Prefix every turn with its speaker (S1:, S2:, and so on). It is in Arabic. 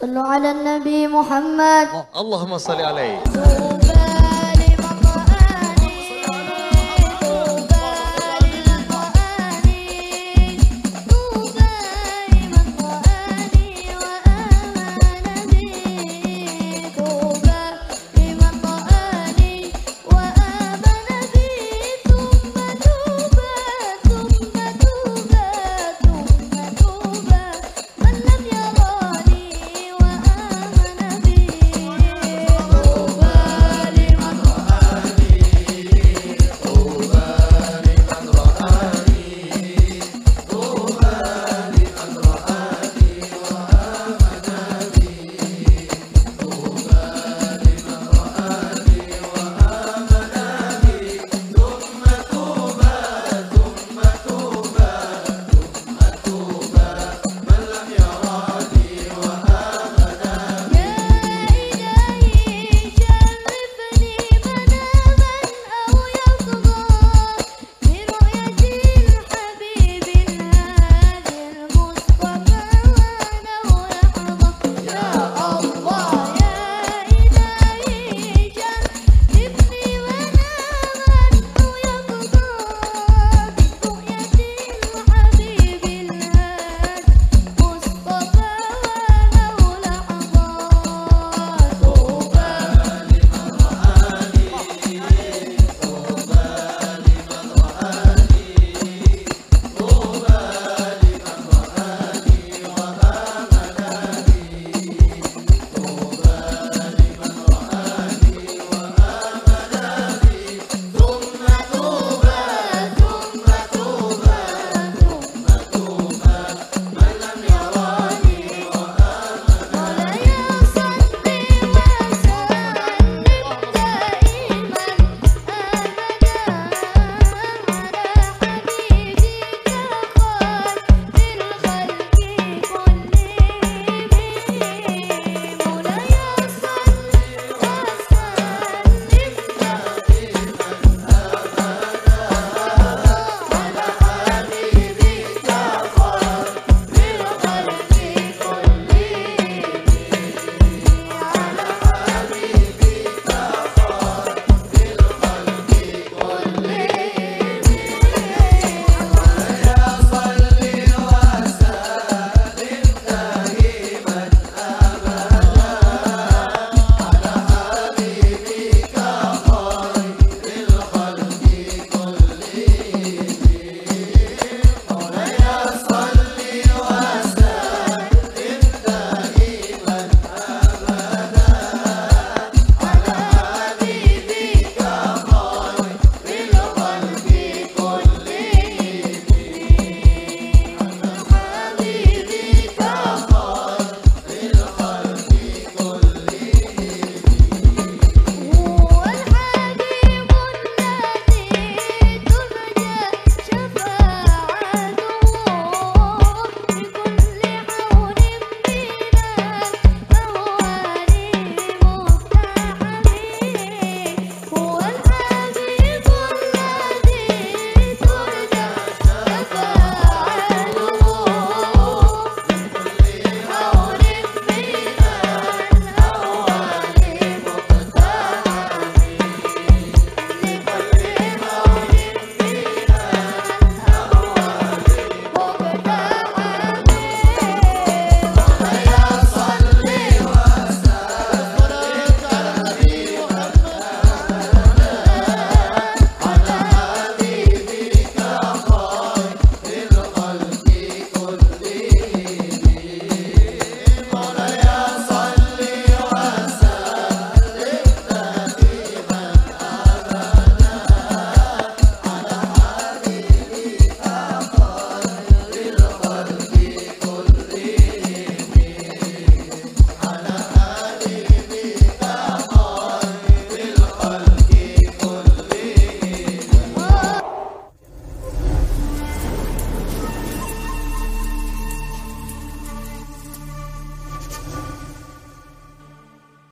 S1: صلوا على النبي محمد.
S2: اللهم صل عليه.